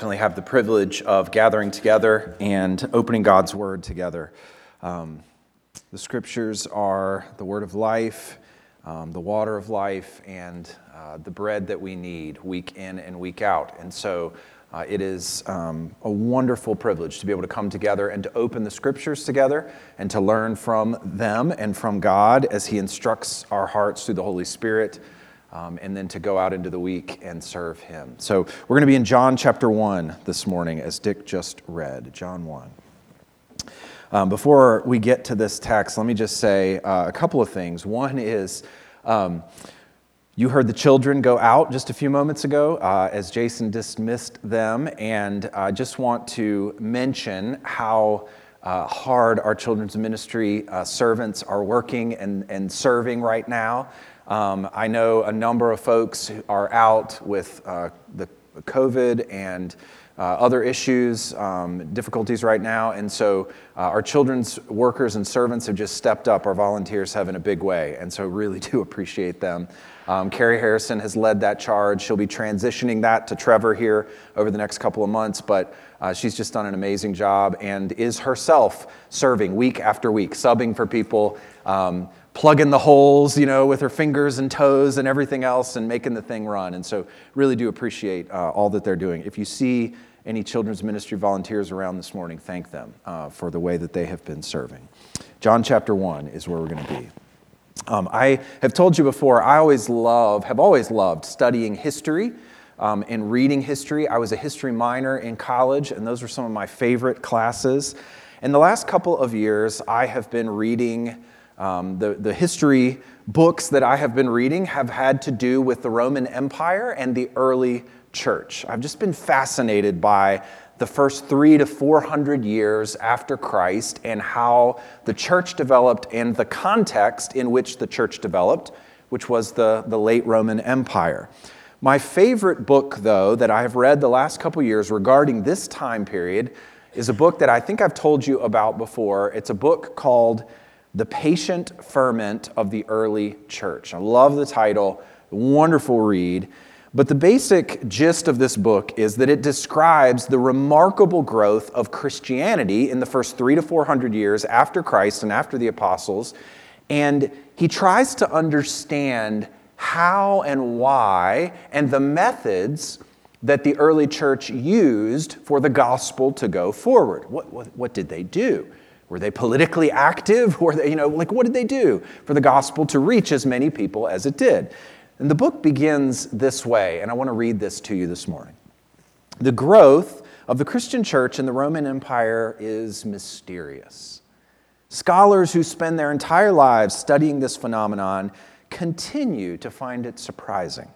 definitely have the privilege of gathering together and opening God's Word together. Um, the scriptures are the Word of life, um, the water of life, and uh, the bread that we need week in and week out. And so uh, it is um, a wonderful privilege to be able to come together and to open the scriptures together and to learn from them and from God as He instructs our hearts through the Holy Spirit um, and then to go out into the week and serve Him. So we're going to be in John chapter 1 this morning, as Dick just read. John 1. Um, before we get to this text, let me just say uh, a couple of things. One is, um, you heard the children go out just a few moments ago uh, as Jason dismissed them, and I just want to mention how uh, hard our children's ministry uh, servants are working and, and serving right now. Um, I know a number of folks are out with uh, the COVID and uh, other issues, um, difficulties right now. And so uh, our children's workers and servants have just stepped up. Our volunteers have in a big way. And so really do appreciate them. Um, Carrie Harrison has led that charge. She'll be transitioning that to Trevor here over the next couple of months. But uh, she's just done an amazing job and is herself serving week after week, subbing for people. Um, plugging the holes, you know, with her fingers and toes and everything else and making the thing run. And so, really do appreciate uh, all that they're doing. If you see any children's ministry volunteers around this morning, thank them uh, for the way that they have been serving. John chapter 1 is where we're going to be. Um, I have told you before, I always love, have always loved studying history um, and reading history. I was a history minor in college, and those were some of my favorite classes. In the last couple of years, I have been reading um, the, the history books that I have been reading have had to do with the Roman Empire and the early church. I've just been fascinated by the first three to 400 years after Christ and how the church developed and the context in which the church developed, which was the, the late Roman Empire. My favorite book, though, that I have read the last couple years regarding this time period is a book that I think I've told you about before. It's a book called the Patient Ferment of the Early Church. I love the title, wonderful read. But the basic gist of this book is that it describes the remarkable growth of Christianity in the first three to four hundred years after Christ and after the apostles. And he tries to understand how and why and the methods that the early church used for the gospel to go forward. What, what, what did they do? Were they politically active? Were they, you know, like what did they do for the gospel to reach as many people as it did? And the book begins this way, and I want to read this to you this morning. The growth of the Christian church in the Roman Empire is mysterious. Scholars who spend their entire lives studying this phenomenon continue to find it surprising.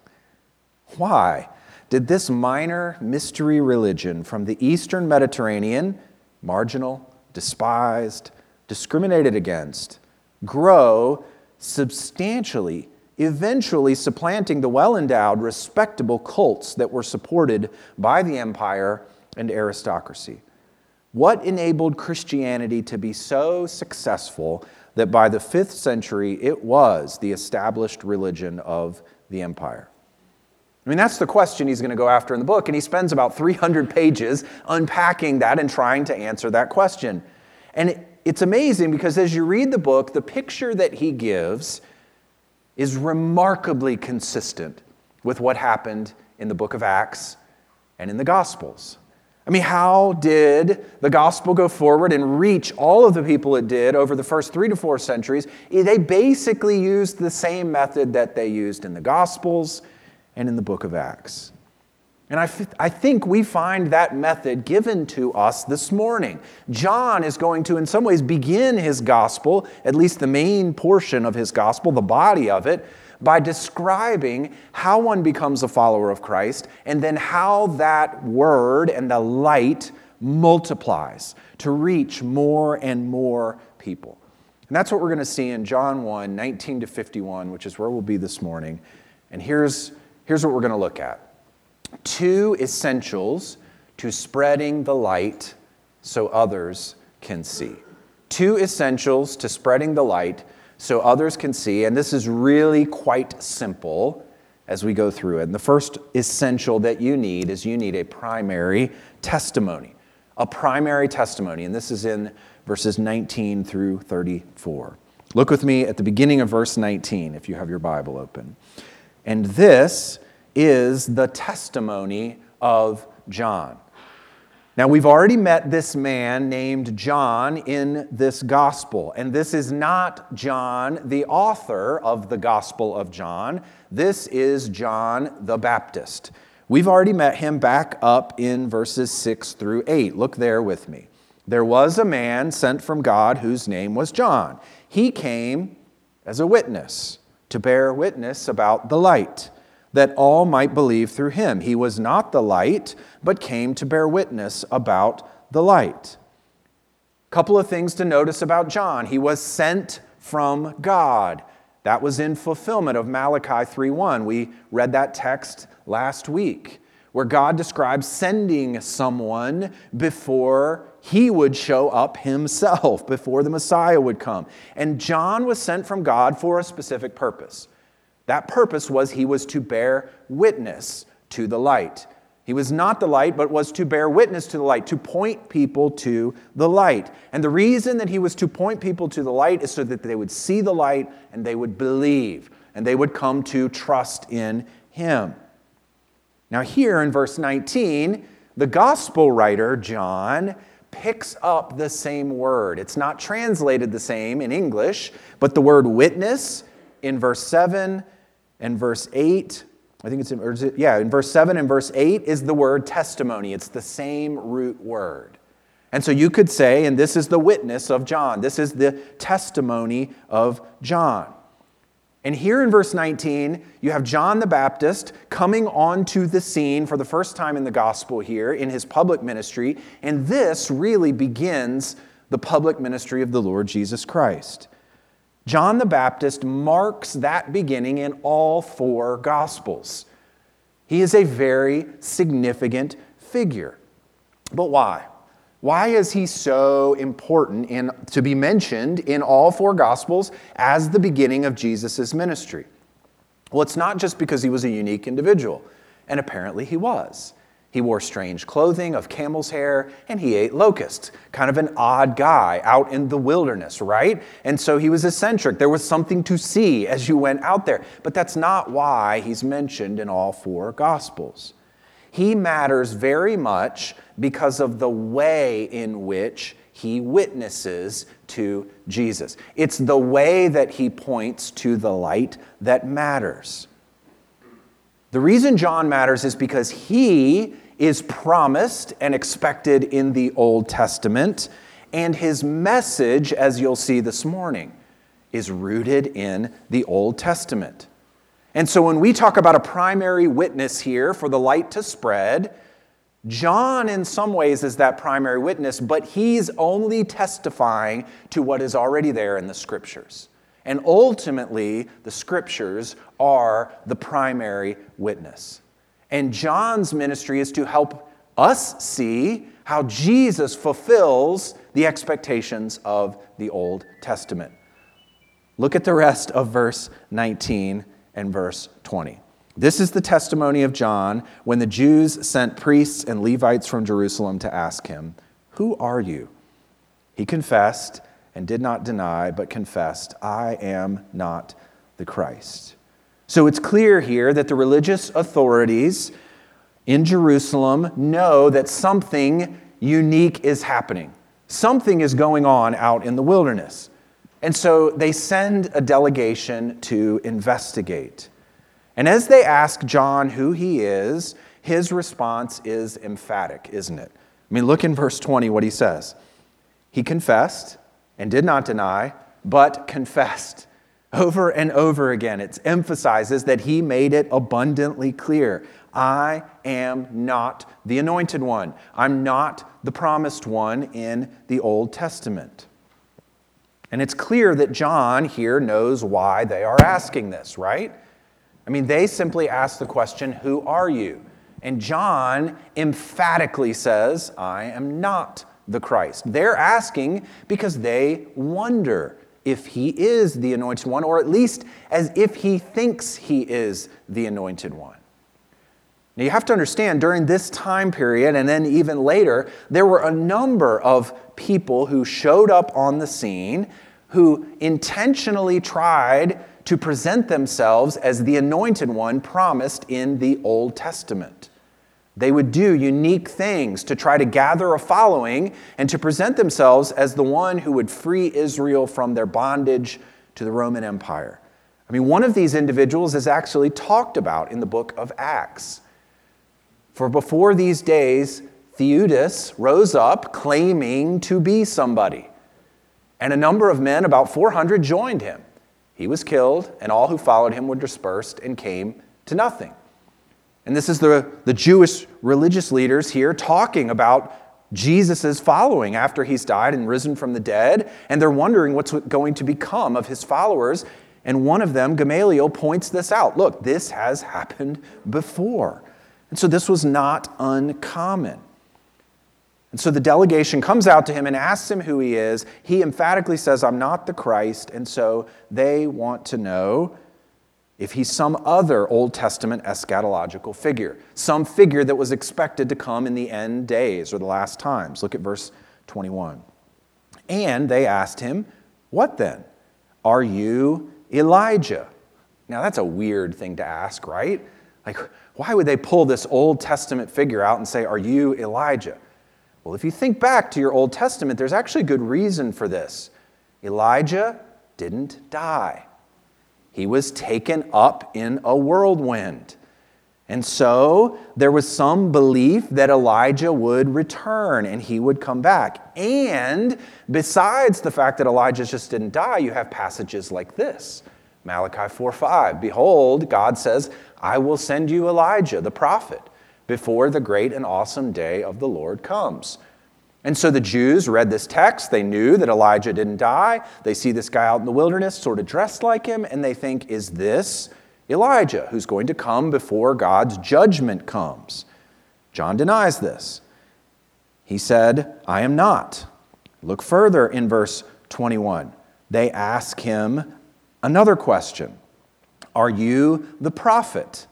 Why did this minor mystery religion from the Eastern Mediterranean, marginal, despised, discriminated against, grow substantially, eventually supplanting the well endowed, respectable cults that were supported by the empire and aristocracy. What enabled Christianity to be so successful that by the fifth century it was the established religion of the empire? I mean, that's the question he's going to go after in the book, and he spends about 300 pages unpacking that and trying to answer that question. And it's amazing because as you read the book, the picture that he gives is remarkably consistent with what happened in the book of Acts and in the Gospels. I mean, how did the gospel go forward and reach all of the people it did over the first three to four centuries? They basically used the same method that they used in the Gospels and in the book of Acts. And I, f- I think we find that method given to us this morning. John is going to, in some ways, begin his gospel, at least the main portion of his gospel, the body of it, by describing how one becomes a follower of Christ and then how that word and the light multiplies to reach more and more people. And that's what we're going to see in John 1 19 to 51, which is where we'll be this morning. And here's Here's what we're going to look at two essentials to spreading the light so others can see. Two essentials to spreading the light so others can see. And this is really quite simple. as we go through it. And the first essential that you need is you need a primary testimony. A primary testimony. And this is in verses 19 through 34. Look with me at the beginning of verse 19 if you have your Bible open. And this is the testimony of John. Now, we've already met this man named John in this gospel, and this is not John, the author of the Gospel of John. This is John the Baptist. We've already met him back up in verses 6 through 8. Look there with me. There was a man sent from God whose name was John. He came as a witness to bear witness about the light that all might believe through him. He was not the light, but came to bear witness about the light. Couple of things to notice about John. He was sent from God. That was in fulfillment of Malachi 3:1. We read that text last week where God describes sending someone before he would show up himself, before the Messiah would come. And John was sent from God for a specific purpose. That purpose was he was to bear witness to the light. He was not the light, but was to bear witness to the light, to point people to the light. And the reason that he was to point people to the light is so that they would see the light and they would believe and they would come to trust in him. Now, here in verse 19, the gospel writer, John, picks up the same word. It's not translated the same in English, but the word witness in verse 7 and verse 8, I think it's in, it, yeah, in verse 7 and verse 8 is the word testimony. It's the same root word. And so you could say, and this is the witness of John, this is the testimony of John. And here in verse 19, you have John the Baptist coming onto the scene for the first time in the gospel here in his public ministry. And this really begins the public ministry of the Lord Jesus Christ. John the Baptist marks that beginning in all four Gospels. He is a very significant figure. But why? Why is he so important in, to be mentioned in all four Gospels as the beginning of Jesus' ministry? Well, it's not just because he was a unique individual, and apparently he was. He wore strange clothing of camel's hair and he ate locusts. Kind of an odd guy out in the wilderness, right? And so he was eccentric. There was something to see as you went out there. But that's not why he's mentioned in all four Gospels. He matters very much because of the way in which he witnesses to Jesus. It's the way that he points to the light that matters. The reason John matters is because he is promised and expected in the Old Testament, and his message, as you'll see this morning, is rooted in the Old Testament. And so when we talk about a primary witness here for the light to spread, John, in some ways, is that primary witness, but he's only testifying to what is already there in the scriptures. And ultimately, the scriptures are the primary witness. And John's ministry is to help us see how Jesus fulfills the expectations of the Old Testament. Look at the rest of verse 19 and verse 20. This is the testimony of John when the Jews sent priests and Levites from Jerusalem to ask him, Who are you? He confessed and did not deny, but confessed, I am not the Christ. So it's clear here that the religious authorities in Jerusalem know that something unique is happening. Something is going on out in the wilderness. And so they send a delegation to investigate. And as they ask John who he is, his response is emphatic, isn't it? I mean, look in verse 20 what he says. He confessed and did not deny, but confessed over and over again, it emphasizes that he made it abundantly clear I am not the anointed one. I'm not the promised one in the Old Testament. And it's clear that John here knows why they are asking this, right? I mean, they simply ask the question, Who are you? And John emphatically says, I am not the Christ. They're asking because they wonder if he is the anointed one, or at least as if he thinks he is the anointed one. Now, you have to understand, during this time period and then even later, there were a number of people who showed up on the scene who intentionally tried to present themselves as the anointed one promised in the Old Testament. They would do unique things to try to gather a following and to present themselves as the one who would free Israel from their bondage to the Roman Empire. I mean, one of these individuals is actually talked about in the book of Acts. For before these days, Theudas rose up claiming to be somebody. And a number of men, about 400, joined him. He was killed, and all who followed him were dispersed and came to nothing. And this is the, the Jewish religious leaders here talking about Jesus' following after he's died and risen from the dead. And they're wondering what's going to become of his followers. And one of them, Gamaliel, points this out. Look, this has happened before. And so this was not uncommon. And so the delegation comes out to him and asks him who he is. He emphatically says, I'm not the Christ. And so they want to know if he's some other Old Testament eschatological figure, some figure that was expected to come in the end days or the last times. Look at verse 21. And they asked him, What then? Are you Elijah? Now that's a weird thing to ask, right? Like, why would they pull this Old Testament figure out and say, Are you Elijah? Well, if you think back to your Old Testament, there's actually good reason for this. Elijah didn't die, he was taken up in a whirlwind. And so there was some belief that Elijah would return and he would come back. And besides the fact that Elijah just didn't die, you have passages like this Malachi 4 5. Behold, God says, I will send you Elijah, the prophet before the great and awesome day of the Lord comes. And so the Jews read this text. They knew that Elijah didn't die. They see this guy out in the wilderness, sort of dressed like him, and they think, is this Elijah who's going to come before God's judgment comes? John denies this. He said, I am not. Look further in verse 21. They ask him another question Are you the prophet?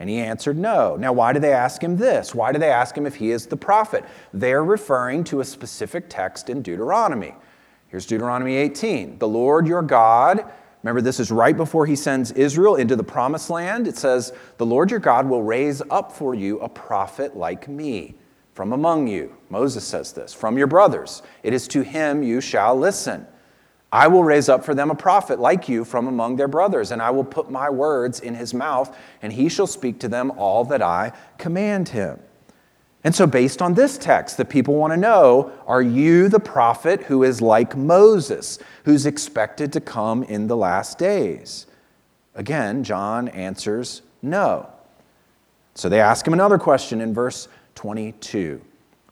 And he answered, No. Now, why do they ask him this? Why do they ask him if he is the prophet? They're referring to a specific text in Deuteronomy. Here's Deuteronomy 18. The Lord your God, remember, this is right before he sends Israel into the promised land. It says, The Lord your God will raise up for you a prophet like me from among you. Moses says this, from your brothers. It is to him you shall listen. I will raise up for them a prophet like you from among their brothers, and I will put my words in his mouth, and he shall speak to them all that I command him. And so, based on this text, the people want to know are you the prophet who is like Moses, who's expected to come in the last days? Again, John answers no. So they ask him another question in verse 22.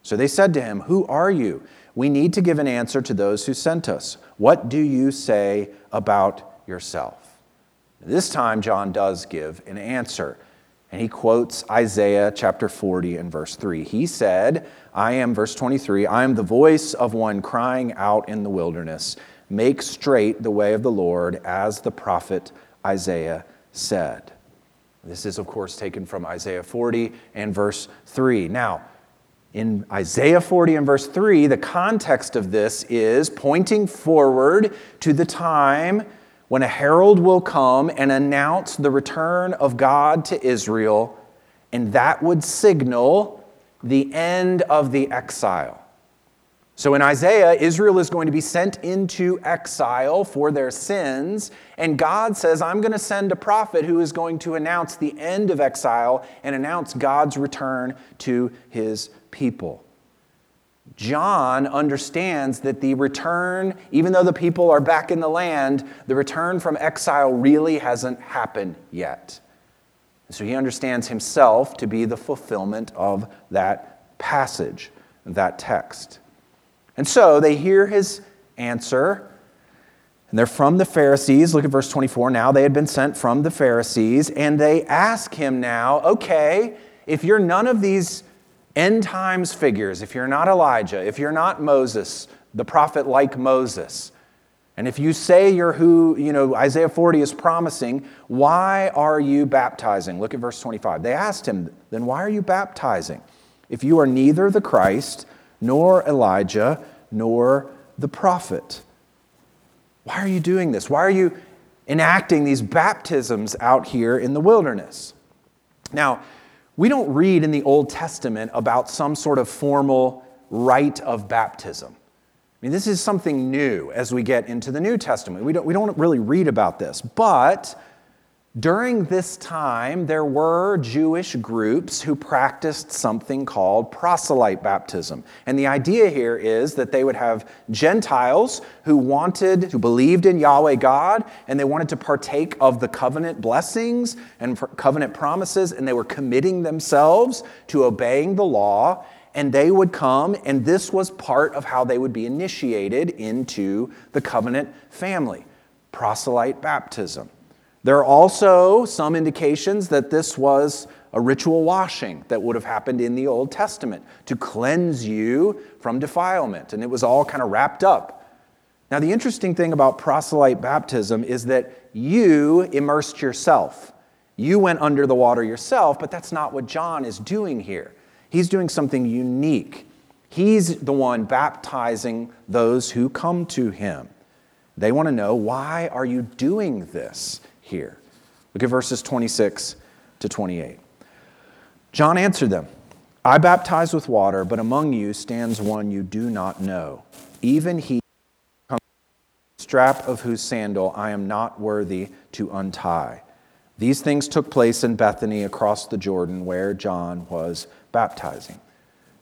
So they said to him, Who are you? We need to give an answer to those who sent us. What do you say about yourself? This time, John does give an answer. And he quotes Isaiah chapter 40 and verse 3. He said, I am, verse 23, I am the voice of one crying out in the wilderness, make straight the way of the Lord, as the prophet Isaiah said. This is, of course, taken from Isaiah 40 and verse 3. Now, in Isaiah 40 and verse 3, the context of this is pointing forward to the time when a herald will come and announce the return of God to Israel, and that would signal the end of the exile. So in Isaiah, Israel is going to be sent into exile for their sins, and God says, I'm going to send a prophet who is going to announce the end of exile and announce God's return to his people. John understands that the return, even though the people are back in the land, the return from exile really hasn't happened yet. So he understands himself to be the fulfillment of that passage, that text. And so they hear his answer, and they're from the Pharisees. Look at verse 24. Now they had been sent from the Pharisees, and they ask him now, okay, if you're none of these end times figures, if you're not Elijah, if you're not Moses, the prophet like Moses, And if you say you're who, you know, Isaiah 40 is promising, why are you baptizing? Look at verse 25. They asked him, then why are you baptizing? If you are neither the Christ, nor Elijah, nor the prophet. Why are you doing this? Why are you enacting these baptisms out here in the wilderness? Now, we don't read in the Old Testament about some sort of formal rite of baptism. I mean, this is something new as we get into the New Testament. We don't, we don't really read about this, but during this time, there were Jewish groups who practiced something called proselyte baptism. And the idea here is that they would have Gentiles who wanted, who believed in Yahweh God, and they wanted to partake of the covenant blessings and covenant promises, and they were committing themselves to obeying the law. And they would come, and this was part of how they would be initiated into the covenant family proselyte baptism. There are also some indications that this was a ritual washing that would have happened in the Old Testament to cleanse you from defilement, and it was all kind of wrapped up. Now, the interesting thing about proselyte baptism is that you immersed yourself. You went under the water yourself, but that's not what John is doing here. He's doing something unique. He's the one baptizing those who come to him. They want to know, why are you doing this? Here. Look at verses 26 to 28. John answered them I baptize with water, but among you stands one you do not know, even he strap of whose sandal I am not worthy to untie. These things took place in Bethany across the Jordan where John was baptizing.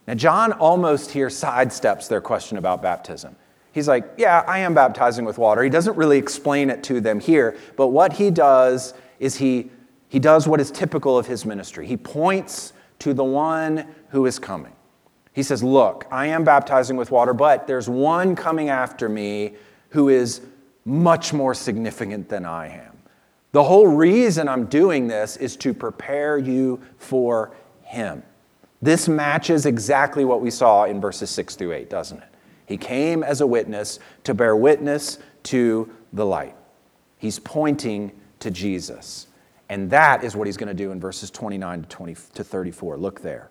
Now, John almost here sidesteps their question about baptism. He's like, Yeah, I am baptizing with water. He doesn't really explain it to them here, but what he does is he, he does what is typical of his ministry. He points to the one who is coming. He says, Look, I am baptizing with water, but there's one coming after me who is much more significant than I am. The whole reason I'm doing this is to prepare you for him. This matches exactly what we saw in verses 6 through 8, doesn't it? He came as a witness to bear witness to the light. He's pointing to Jesus. And that is what he's going to do in verses 29 to, 20, to 34. Look there.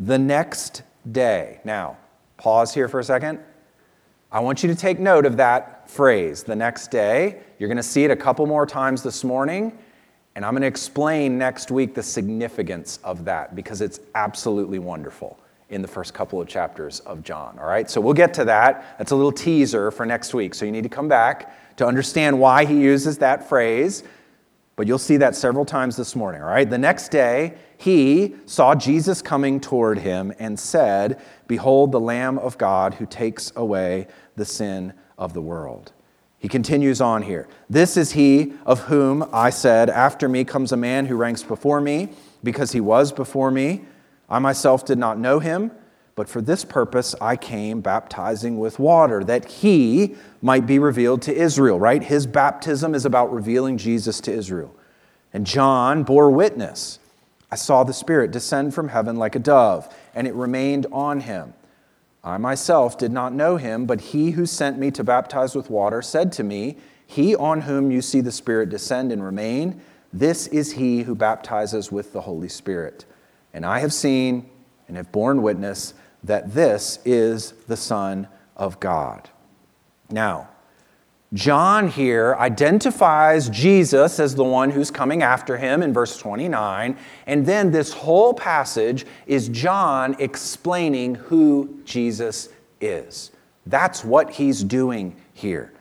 The next day. Now, pause here for a second. I want you to take note of that phrase, the next day. You're going to see it a couple more times this morning. And I'm going to explain next week the significance of that because it's absolutely wonderful in the first couple of chapters of John. All right, so we'll get to that. That's a little teaser for next week. So you need to come back to understand why he uses that phrase. But you'll see that several times this morning. All right, the next day he saw Jesus coming toward him and said, Behold, the Lamb of God who takes away the sin of the world. He continues on here. This is he of whom I said, After me comes a man who ranks before me, because he was before me. I myself did not know him, but for this purpose I came baptizing with water, that he might be revealed to Israel, right? His baptism is about revealing Jesus to Israel. And John bore witness. I saw the Spirit descend from heaven like a dove, and it remained on him. I myself did not know him, but he who sent me to baptize with water said to me, He on whom you see the Spirit descend and remain, this is he who baptizes with the Holy Spirit. And I have seen and have borne witness that this is the Son of God. Now, John here identifies Jesus as the one who's coming after him in verse 29. And then this whole passage is John explaining who Jesus is. That's what he's doing here.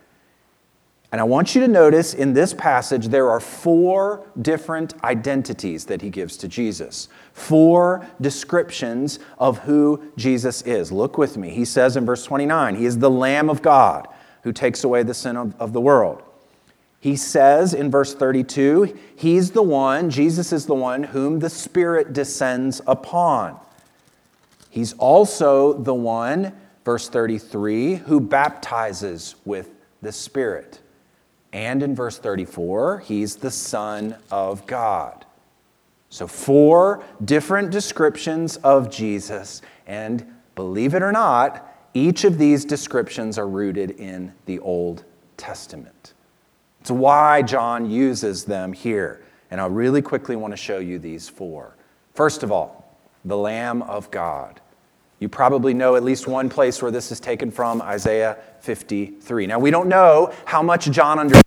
And I want you to notice in this passage, there are four different identities that he gives to Jesus, four descriptions of who Jesus is. Look with me. He says in verse 29, He is the Lamb of God who takes away the sin of, of the world. He says in verse 32, He's the one, Jesus is the one whom the Spirit descends upon. He's also the one, verse 33, who baptizes with the Spirit. And in verse 34, he's the Son of God. So, four different descriptions of Jesus. And believe it or not, each of these descriptions are rooted in the Old Testament. It's why John uses them here. And I really quickly want to show you these four. First of all, the Lamb of God. You probably know at least one place where this is taken from Isaiah 53. Now, we don't know how much John understood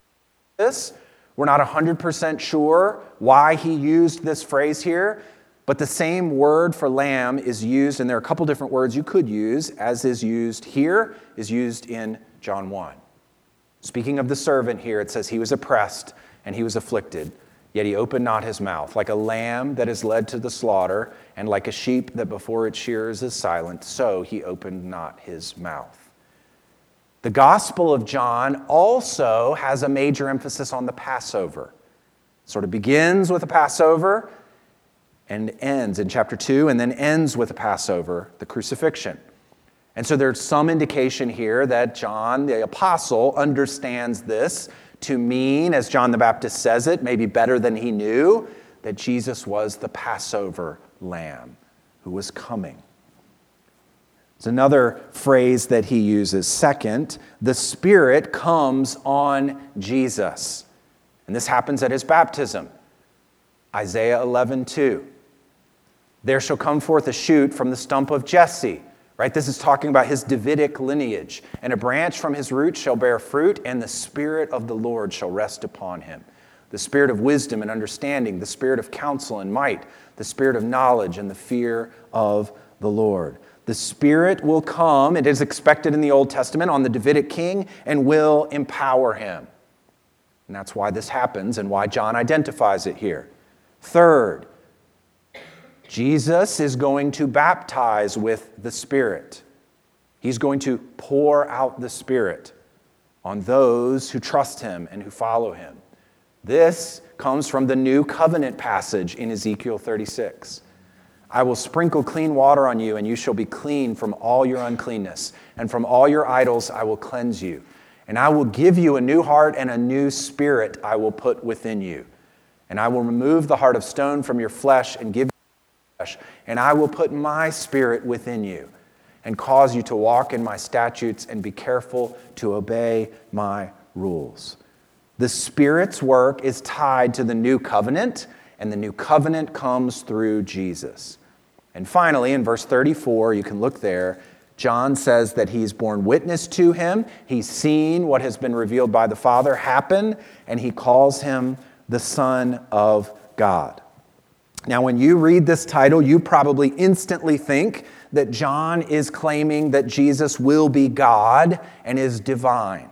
this. We're not 100% sure why he used this phrase here, but the same word for lamb is used, and there are a couple different words you could use, as is used here, is used in John 1. Speaking of the servant here, it says he was oppressed and he was afflicted, yet he opened not his mouth. Like a lamb that is led to the slaughter, and like a sheep that before its shears is silent, so he opened not his mouth. The Gospel of John also has a major emphasis on the Passover. It sort of begins with the Passover and ends in chapter 2 and then ends with the Passover, the crucifixion. And so there's some indication here that John the apostle understands this to mean, as John the Baptist says it, maybe better than he knew, that Jesus was the Passover lamb who was coming. It's another phrase that he uses. Second, the Spirit comes on Jesus. And this happens at his baptism. Isaiah 11, 2. There shall come forth a shoot from the stump of Jesse. Right? This is talking about his Davidic lineage. And a branch from his root shall bear fruit, and the Spirit of the Lord shall rest upon him. The Spirit of wisdom and understanding, the Spirit of counsel and might, the Spirit of knowledge and the fear of the Lord. The Spirit will come, it is expected in the Old Testament, on the Davidic king and will empower him. And that's why this happens and why John identifies it here. Third, Jesus is going to baptize with the Spirit. He's going to pour out the Spirit on those who trust him and who follow him. This comes from the new covenant passage in Ezekiel 36. I will sprinkle clean water on you, and you shall be clean from all your uncleanness, and from all your idols I will cleanse you. And I will give you a new heart, and a new spirit I will put within you. And I will remove the heart of stone from your flesh and give flesh, and I will put my spirit within you, and cause you to walk in my statutes and be careful to obey my rules. The Spirit's work is tied to the new covenant, and the new covenant comes through Jesus. And finally, in verse 34, you can look there, John says that he's borne witness to him. He's seen what has been revealed by the Father happen, and he calls him the Son of God. Now, when you read this title, you probably instantly think that John is claiming that Jesus will be God and is divine.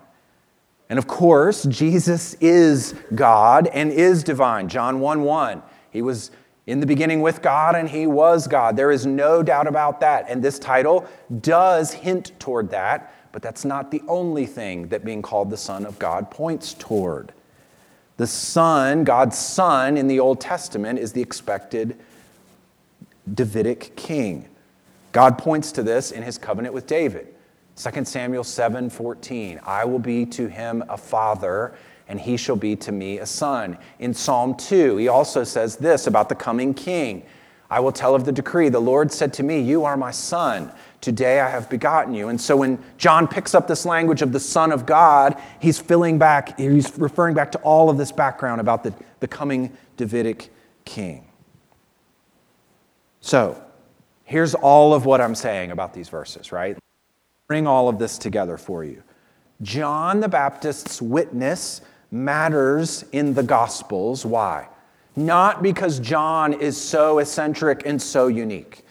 And of course, Jesus is God and is divine. John 1 1. He was in the beginning with God, and he was God. There is no doubt about that. And this title does hint toward that, but that's not the only thing that being called the Son of God points toward. The Son, God's Son in the Old Testament, is the expected Davidic king. God points to this in his covenant with David. 2 Samuel 7 14. I will be to him a father, and he shall be to me a son. In Psalm 2, he also says this about the coming king I will tell of the decree. The Lord said to me, You are my son. Today I have begotten you. And so when John picks up this language of the Son of God, he's filling back, he's referring back to all of this background about the, the coming Davidic king. So here's all of what I'm saying about these verses, right? Bring all of this together for you. John the Baptist's witness matters in the Gospels. Why? Not because John is so eccentric and so unique.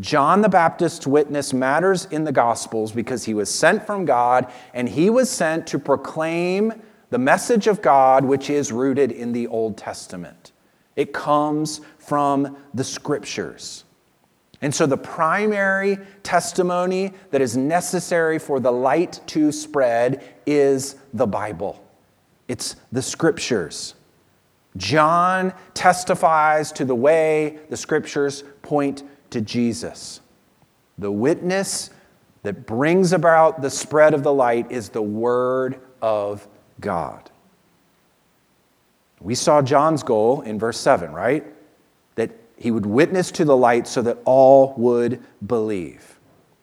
John the Baptist's witness matters in the Gospels because he was sent from God and he was sent to proclaim the message of God, which is rooted in the Old Testament. It comes from the Scriptures. And so, the primary testimony that is necessary for the light to spread is the Bible. It's the scriptures. John testifies to the way the scriptures point to Jesus. The witness that brings about the spread of the light is the Word of God. We saw John's goal in verse 7, right? That he would witness to the light so that all would believe.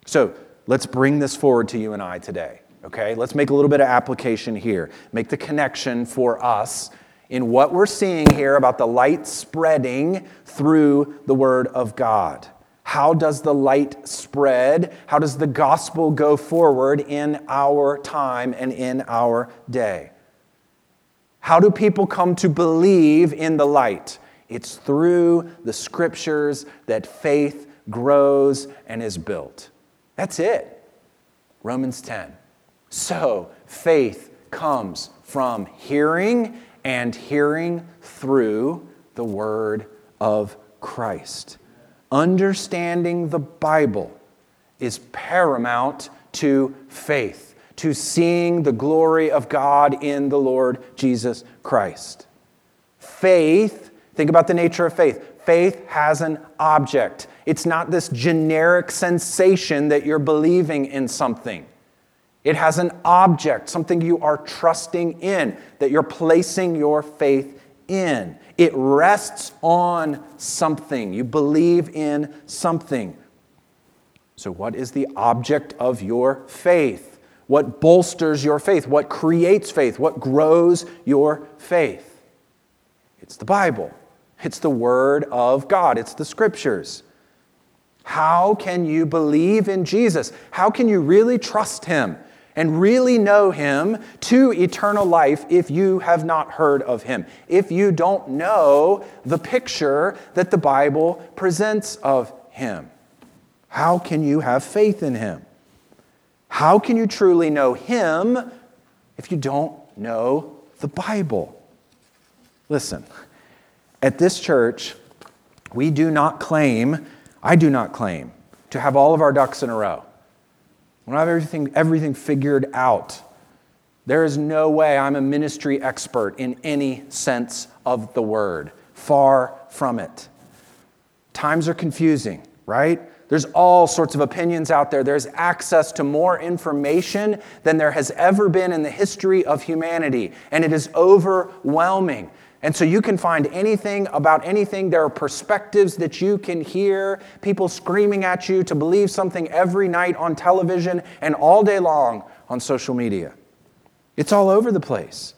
So let's bring this forward to you and I today. Okay, let's make a little bit of application here. Make the connection for us in what we're seeing here about the light spreading through the Word of God. How does the light spread? How does the gospel go forward in our time and in our day? How do people come to believe in the light? It's through the scriptures that faith grows and is built. That's it. Romans 10. So, faith comes from hearing and hearing through the word of Christ. Understanding the Bible is paramount to faith, to seeing the glory of God in the Lord Jesus Christ. Faith, think about the nature of faith. Faith has an object. It's not this generic sensation that you're believing in something. It has an object, something you are trusting in, that you're placing your faith in. It rests on something. You believe in something. So, what is the object of your faith? What bolsters your faith? What creates faith? What grows your faith? It's the Bible, it's the Word of God, it's the Scriptures. How can you believe in Jesus? How can you really trust Him? And really know him to eternal life if you have not heard of him, if you don't know the picture that the Bible presents of him. How can you have faith in him? How can you truly know him if you don't know the Bible? Listen, at this church, we do not claim, I do not claim, to have all of our ducks in a row. We don't have everything, everything figured out. There is no way I'm a ministry expert in any sense of the word. Far from it. Times are confusing, right? There's all sorts of opinions out there. There's access to more information than there has ever been in the history of humanity, and it is overwhelming. And so you can find anything about anything. There are perspectives that you can hear, people screaming at you to believe something every night on television and all day long on social media. It's all over the place.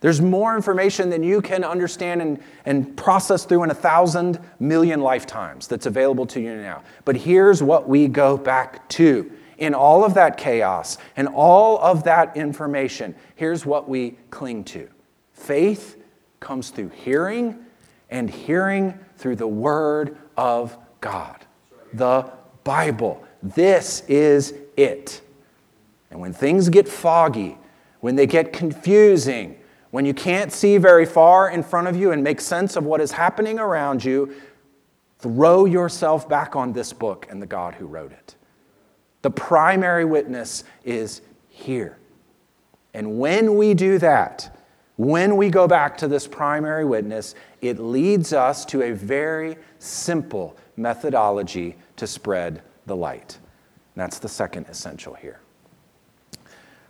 There's more information than you can understand and, and process through in a thousand million lifetimes that's available to you now. But here's what we go back to. In all of that chaos and all of that information, here's what we cling to faith comes through hearing, and hearing through the Word of God, the Bible. This is it. And when things get foggy, when they get confusing, when you can't see very far in front of you and make sense of what is happening around you, throw yourself back on this book and the God who wrote it. The primary witness is here. And when we do that, when we go back to this primary witness, it leads us to a very simple methodology to spread the light. And that's the second essential here.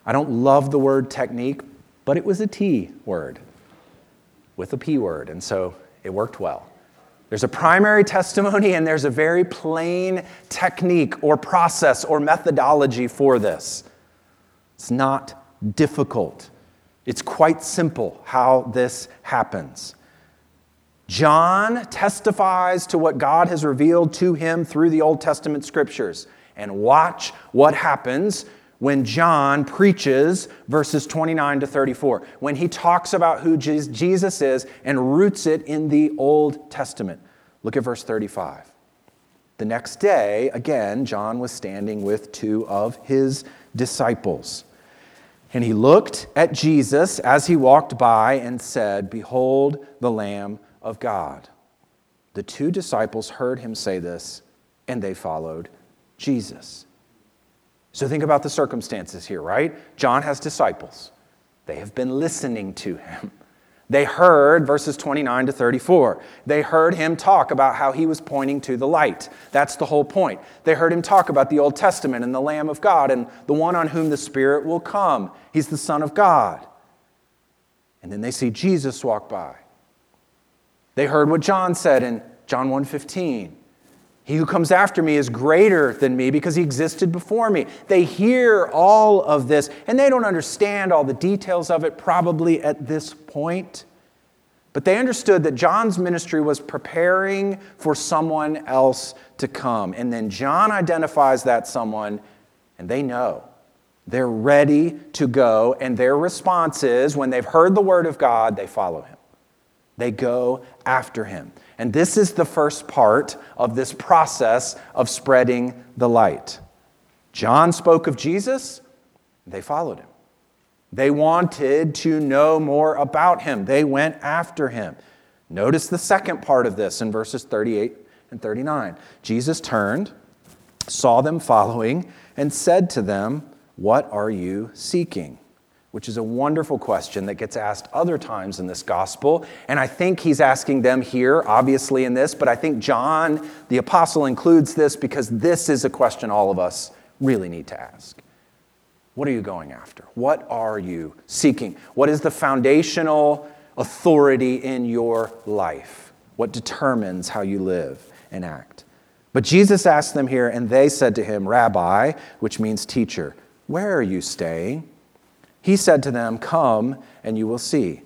I don't love the word technique, but it was a T word with a P word, and so it worked well. There's a primary testimony and there's a very plain technique or process or methodology for this. It's not difficult. It's quite simple how this happens. John testifies to what God has revealed to him through the Old Testament scriptures. And watch what happens when John preaches verses 29 to 34, when he talks about who Jesus is and roots it in the Old Testament. Look at verse 35. The next day, again, John was standing with two of his disciples. And he looked at Jesus as he walked by and said, Behold the Lamb of God. The two disciples heard him say this, and they followed Jesus. So think about the circumstances here, right? John has disciples. They have been listening to him. They heard verses 29 to 34. They heard him talk about how he was pointing to the light. That's the whole point. They heard him talk about the Old Testament and the Lamb of God and the one on whom the Spirit will come. He's the Son of God. And then they see Jesus walk by. They heard what John said in John 1:15. He who comes after me is greater than me because he existed before me. They hear all of this and they don't understand all the details of it probably at this point. But they understood that John's ministry was preparing for someone else to come. And then John identifies that someone, and they know. They're ready to go, and their response is when they've heard the word of God, they follow him. They go after him. And this is the first part of this process of spreading the light. John spoke of Jesus, they followed him. They wanted to know more about him, they went after him. Notice the second part of this in verses 38 and 39. Jesus turned, saw them following, and said to them, What are you seeking? Which is a wonderful question that gets asked other times in this gospel. And I think he's asking them here, obviously, in this, but I think John, the apostle, includes this because this is a question all of us really need to ask. What are you going after? What are you seeking? What is the foundational authority in your life? What determines how you live and act? But Jesus asked them here, and they said to him, Rabbi, which means teacher, where are you staying? He said to them, Come and you will see.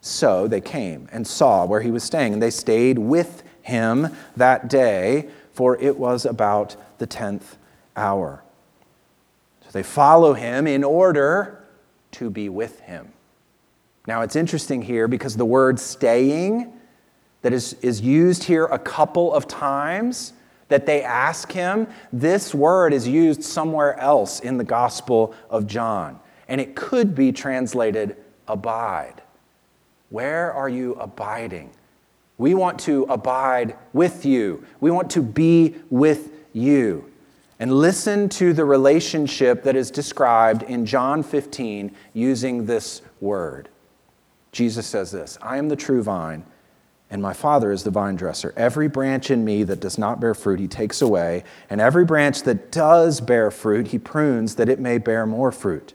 So they came and saw where he was staying, and they stayed with him that day, for it was about the tenth hour. So they follow him in order to be with him. Now it's interesting here because the word staying that is, is used here a couple of times that they ask him, this word is used somewhere else in the Gospel of John and it could be translated abide. Where are you abiding? We want to abide with you, we want to be with you. And listen to the relationship that is described in John 15 using this word. Jesus says this I am the true vine, and my Father is the vine dresser. Every branch in me that does not bear fruit, he takes away, and every branch that does bear fruit, he prunes that it may bear more fruit.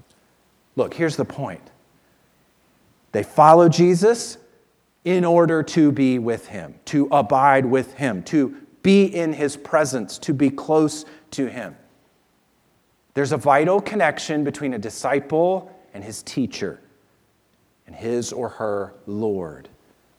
Look, here's the point they follow Jesus in order to be with him, to abide with him, to be in his presence, to be close to him. There's a vital connection between a disciple and his teacher and his or her Lord.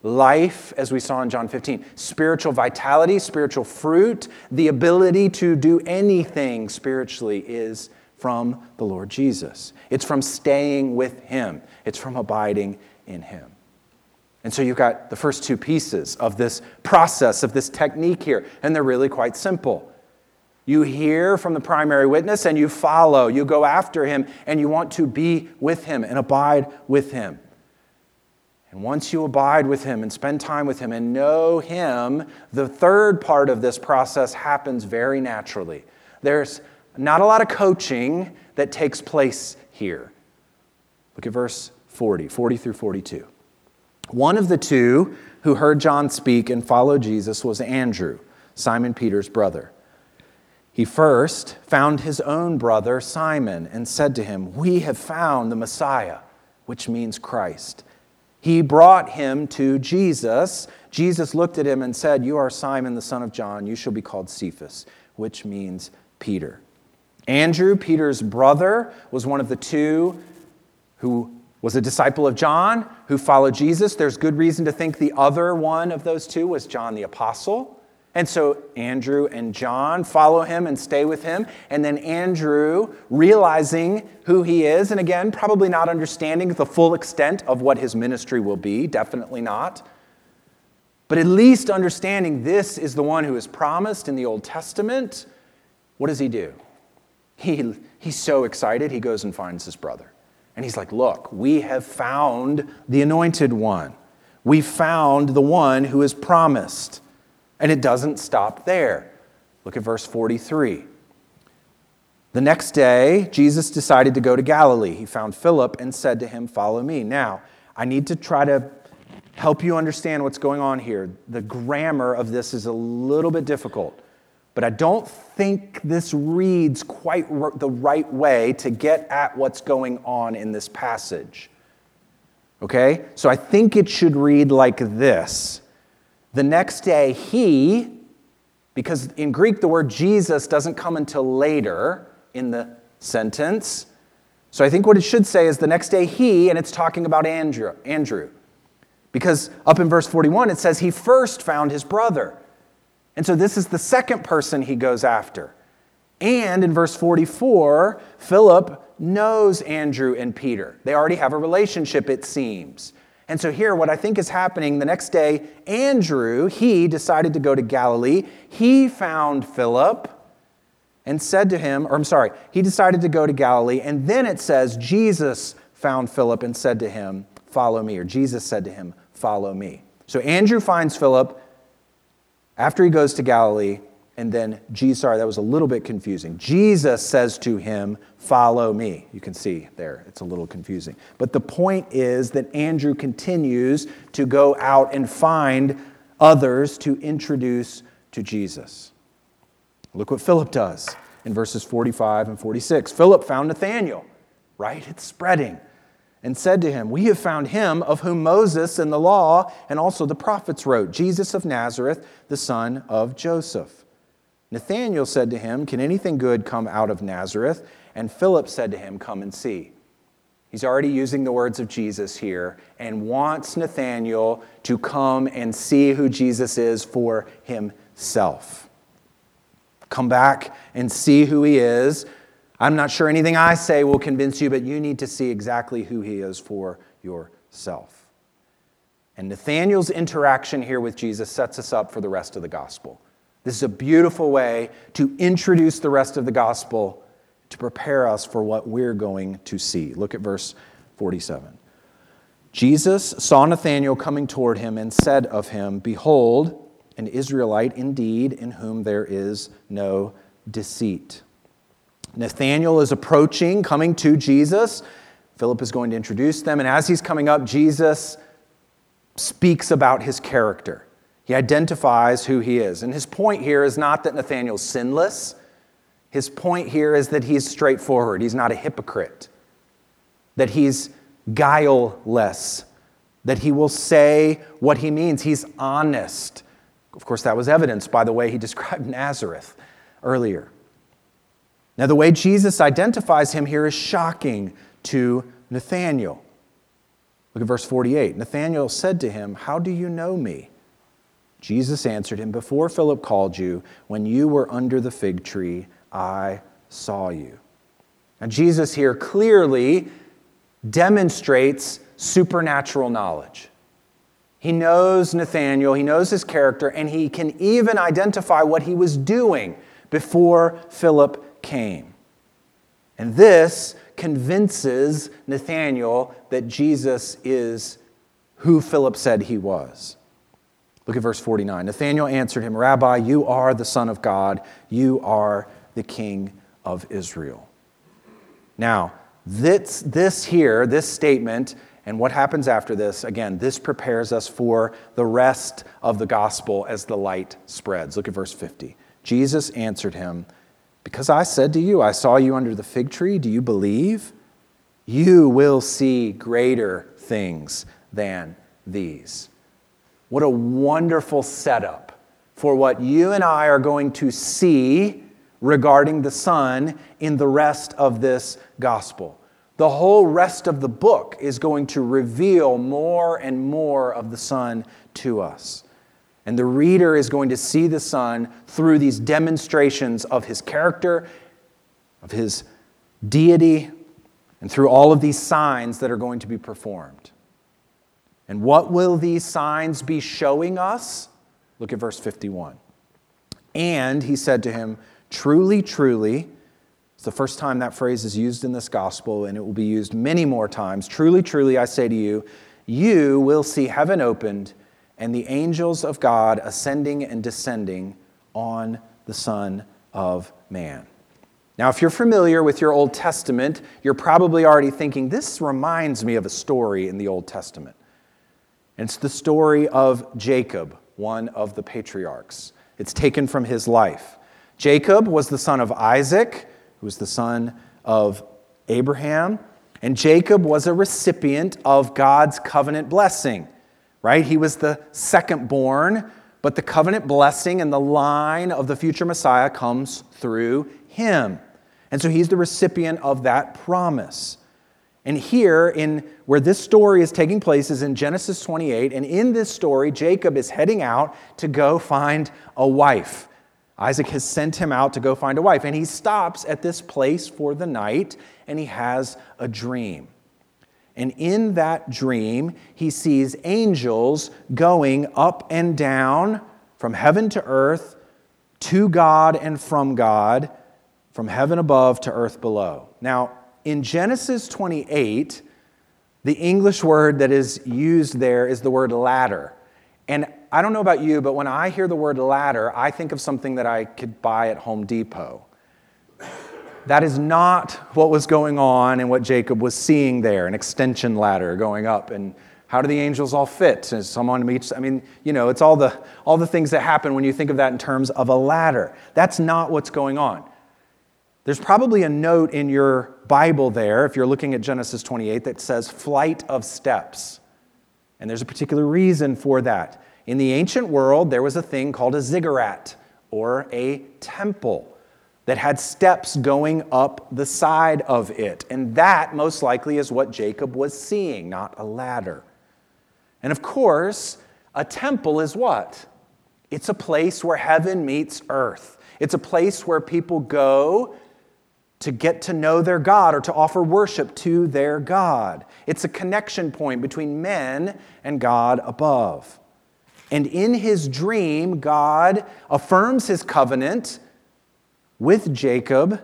Life, as we saw in John 15, spiritual vitality, spiritual fruit, the ability to do anything spiritually is from the Lord Jesus. It's from staying with Him, it's from abiding in Him. And so you've got the first two pieces of this process, of this technique here, and they're really quite simple. You hear from the primary witness and you follow, you go after him, and you want to be with him and abide with him. And once you abide with him and spend time with him and know him, the third part of this process happens very naturally. There's not a lot of coaching that takes place here. Look at verse 40, 40 through 42. One of the two who heard John speak and followed Jesus was Andrew, Simon Peter's brother. He first found his own brother Simon and said to him, We have found the Messiah, which means Christ. He brought him to Jesus. Jesus looked at him and said, You are Simon, the son of John. You shall be called Cephas, which means Peter. Andrew, Peter's brother, was one of the two who was a disciple of John, who followed Jesus. There's good reason to think the other one of those two was John the Apostle. And so Andrew and John follow him and stay with him. And then Andrew, realizing who he is, and again, probably not understanding the full extent of what his ministry will be, definitely not, but at least understanding this is the one who is promised in the Old Testament, what does he do? He, he's so excited, he goes and finds his brother. And he's like, Look, we have found the anointed one. We found the one who is promised. And it doesn't stop there. Look at verse 43. The next day, Jesus decided to go to Galilee. He found Philip and said to him, Follow me. Now, I need to try to help you understand what's going on here. The grammar of this is a little bit difficult, but I don't think this reads quite the right way to get at what's going on in this passage. Okay? So I think it should read like this The next day, he, because in Greek the word Jesus doesn't come until later in the sentence. So I think what it should say is the next day he, and it's talking about Andrew. Andrew. Because up in verse 41, it says he first found his brother. And so this is the second person he goes after. And in verse 44, Philip knows Andrew and Peter. They already have a relationship, it seems. And so here, what I think is happening the next day, Andrew, he decided to go to Galilee. He found Philip and said to him, or I'm sorry, he decided to go to Galilee. And then it says, Jesus found Philip and said to him, Follow me. Or Jesus said to him, Follow me. So Andrew finds Philip after he goes to Galilee, and then Jesus, sorry, that was a little bit confusing. Jesus says to him, Follow me. You can see there, it's a little confusing. But the point is that Andrew continues to go out and find others to introduce to Jesus. Look what Philip does in verses 45 and 46. Philip found Nathanael, right? It's spreading and said to him, We have found him of whom Moses and the law and also the prophets wrote, Jesus of Nazareth, the son of Joseph. Nathanael said to him, Can anything good come out of Nazareth? And Philip said to him, Come and see. He's already using the words of Jesus here and wants Nathanael to come and see who Jesus is for himself. Come back and see who he is I'm not sure anything I say will convince you, but you need to see exactly who he is for yourself. And Nathanael's interaction here with Jesus sets us up for the rest of the gospel. This is a beautiful way to introduce the rest of the gospel to prepare us for what we're going to see. Look at verse 47. Jesus saw Nathanael coming toward him and said of him, Behold, an Israelite indeed, in whom there is no deceit. Nathanael is approaching, coming to Jesus. Philip is going to introduce them. And as he's coming up, Jesus speaks about his character. He identifies who he is. And his point here is not that Nathanael's sinless. His point here is that he's straightforward. He's not a hypocrite. That he's guileless. That he will say what he means. He's honest. Of course, that was evidenced by the way he described Nazareth earlier. Now, the way Jesus identifies him here is shocking to Nathanael. Look at verse 48. Nathanael said to him, How do you know me? Jesus answered him, Before Philip called you, when you were under the fig tree, I saw you. Now, Jesus here clearly demonstrates supernatural knowledge. He knows Nathanael, he knows his character, and he can even identify what he was doing before Philip came. And this convinces Nathanael that Jesus is who Philip said he was. Look at verse 49. Nathanael answered him, Rabbi, you are the Son of God, you are the King of Israel. Now, this, this here, this statement, and what happens after this, again, this prepares us for the rest of the gospel as the light spreads. Look at verse 50. Jesus answered him, because I said to you, I saw you under the fig tree, do you believe? You will see greater things than these. What a wonderful setup for what you and I are going to see regarding the Son in the rest of this gospel. The whole rest of the book is going to reveal more and more of the Son to us. And the reader is going to see the Son through these demonstrations of his character, of his deity, and through all of these signs that are going to be performed. And what will these signs be showing us? Look at verse 51. And he said to him, Truly, truly, it's the first time that phrase is used in this gospel, and it will be used many more times. Truly, truly, I say to you, you will see heaven opened and the angels of God ascending and descending on the Son of Man. Now, if you're familiar with your Old Testament, you're probably already thinking, this reminds me of a story in the Old Testament. And it's the story of Jacob, one of the patriarchs. It's taken from his life. Jacob was the son of Isaac, who was the son of Abraham. And Jacob was a recipient of God's covenant blessing, right? He was the second born, but the covenant blessing and the line of the future Messiah comes through him. And so he's the recipient of that promise. And here, in where this story is taking place, is in Genesis 28. And in this story, Jacob is heading out to go find a wife. Isaac has sent him out to go find a wife. And he stops at this place for the night and he has a dream. And in that dream, he sees angels going up and down from heaven to earth, to God and from God, from heaven above to earth below. Now, in Genesis 28, the English word that is used there is the word ladder. And I don't know about you, but when I hear the word ladder, I think of something that I could buy at Home Depot. That is not what was going on and what Jacob was seeing there an extension ladder going up. And how do the angels all fit? Is someone meets, I mean, you know, it's all the, all the things that happen when you think of that in terms of a ladder. That's not what's going on. There's probably a note in your Bible there, if you're looking at Genesis 28, that says flight of steps. And there's a particular reason for that. In the ancient world, there was a thing called a ziggurat, or a temple, that had steps going up the side of it. And that, most likely, is what Jacob was seeing, not a ladder. And of course, a temple is what? It's a place where heaven meets earth. It's a place where people go to get to know their God or to offer worship to their God. It's a connection point between men and God above. And in his dream, God affirms his covenant with Jacob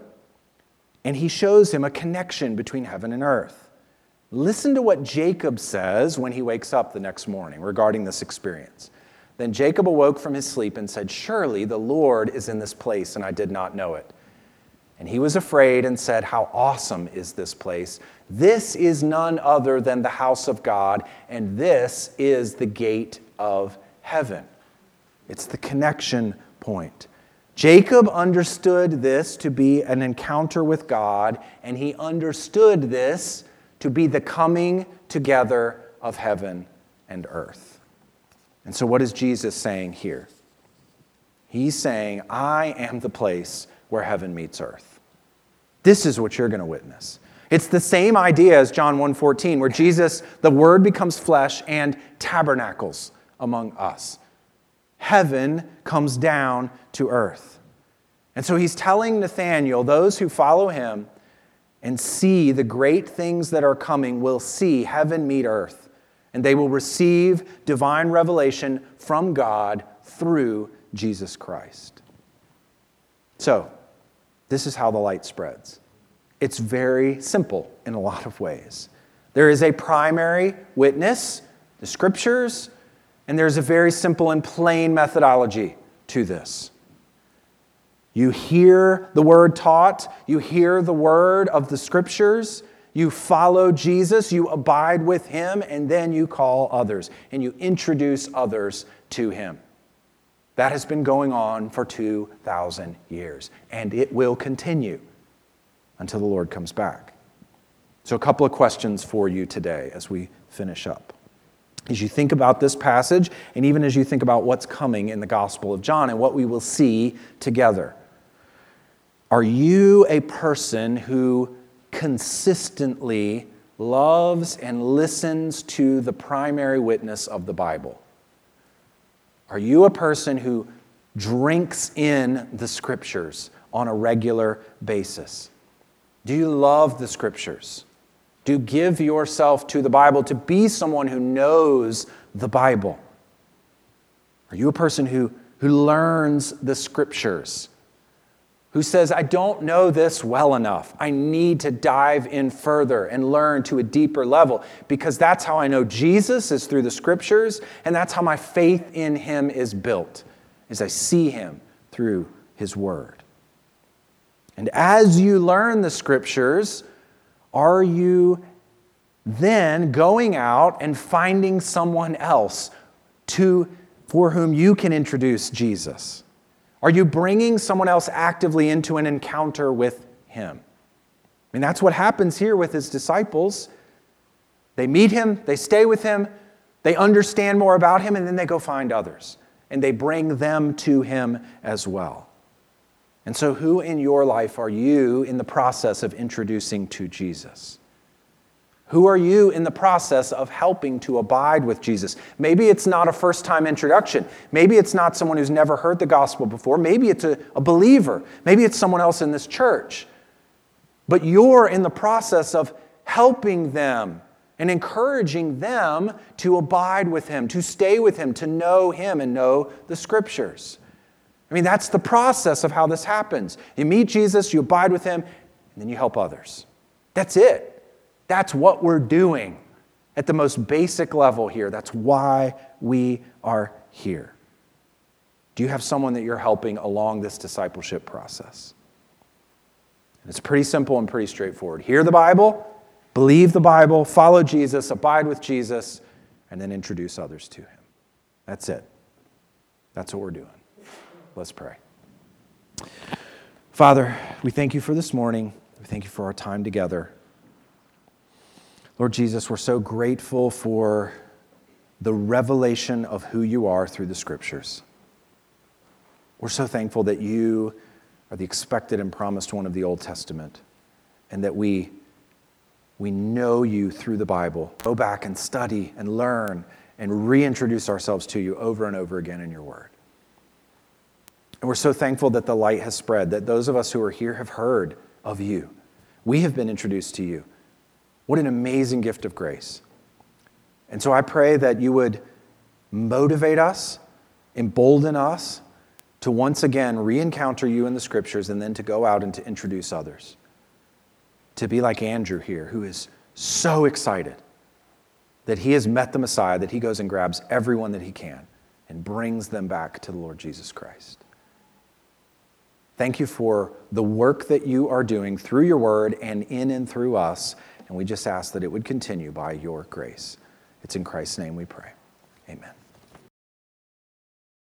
and he shows him a connection between heaven and earth. Listen to what Jacob says when he wakes up the next morning regarding this experience. Then Jacob awoke from his sleep and said, Surely the Lord is in this place, and I did not know it. And he was afraid and said, How awesome is this place! This is none other than the house of God, and this is the gate of heaven. It's the connection point. Jacob understood this to be an encounter with God, and he understood this to be the coming together of heaven and earth. And so, what is Jesus saying here? He's saying, I am the place where heaven meets earth. This is what you're going to witness. It's the same idea as John 1:14 where Jesus the word becomes flesh and tabernacles among us. Heaven comes down to earth. And so he's telling Nathanael, those who follow him and see the great things that are coming will see heaven meet earth, and they will receive divine revelation from God through Jesus Christ. So, this is how the light spreads. It's very simple in a lot of ways. There is a primary witness, the scriptures, and there's a very simple and plain methodology to this. You hear the word taught, you hear the word of the scriptures, you follow Jesus, you abide with him, and then you call others and you introduce others to him. That has been going on for 2,000 years, and it will continue until the Lord comes back. So, a couple of questions for you today as we finish up. As you think about this passage, and even as you think about what's coming in the Gospel of John and what we will see together, are you a person who consistently loves and listens to the primary witness of the Bible? Are you a person who drinks in the scriptures on a regular basis? Do you love the scriptures? Do give yourself to the Bible to be someone who knows the Bible? Are you a person who, who learns the scriptures? Who says, I don't know this well enough. I need to dive in further and learn to a deeper level because that's how I know Jesus is through the scriptures, and that's how my faith in him is built, is I see him through his word. And as you learn the scriptures, are you then going out and finding someone else to, for whom you can introduce Jesus? Are you bringing someone else actively into an encounter with him? I mean, that's what happens here with his disciples. They meet him, they stay with him, they understand more about him, and then they go find others. And they bring them to him as well. And so, who in your life are you in the process of introducing to Jesus? Who are you in the process of helping to abide with Jesus? Maybe it's not a first time introduction. Maybe it's not someone who's never heard the gospel before. Maybe it's a, a, believer. Maybe it's someone else in this church. But you're in the process of helping them and encouraging them to abide with Him, to stay with Him, to know Him and know the scriptures. I mean, that's the process of how this happens. You meet Jesus, you abide with him, and then you help others. That's it. That's what we're doing at the most basic level here. That's why we are here. Do you have someone that you're helping along this discipleship process? It's pretty simple and pretty straightforward. Hear the Bible, believe the Bible, follow Jesus, abide with Jesus, and then introduce others to him. That's it. That's what we're doing. Let's pray. Father, we thank you for this morning. We thank you for our time together. Lord Jesus, we're so grateful for the revelation of who you are through the scriptures. We're so thankful that you are the expected and promised one of the Old Testament and that we, we know you through the Bible. Go back and study and learn and reintroduce ourselves to you over and over again in your word. And we're so thankful that the light has spread, that those of us who are here have heard of you. We have been introduced to you. What an amazing gift of grace. And so I pray that you would motivate us, embolden us to once again re encounter you in the scriptures and then to go out and to introduce others. To be like Andrew here, who is so excited that he has met the Messiah, that he goes and grabs everyone that he can and brings them back to the Lord Jesus Christ. Thank you for the work that you are doing through your word and in and through us. And we just ask that it would continue by your grace. It's in Christ's name we pray. Amen.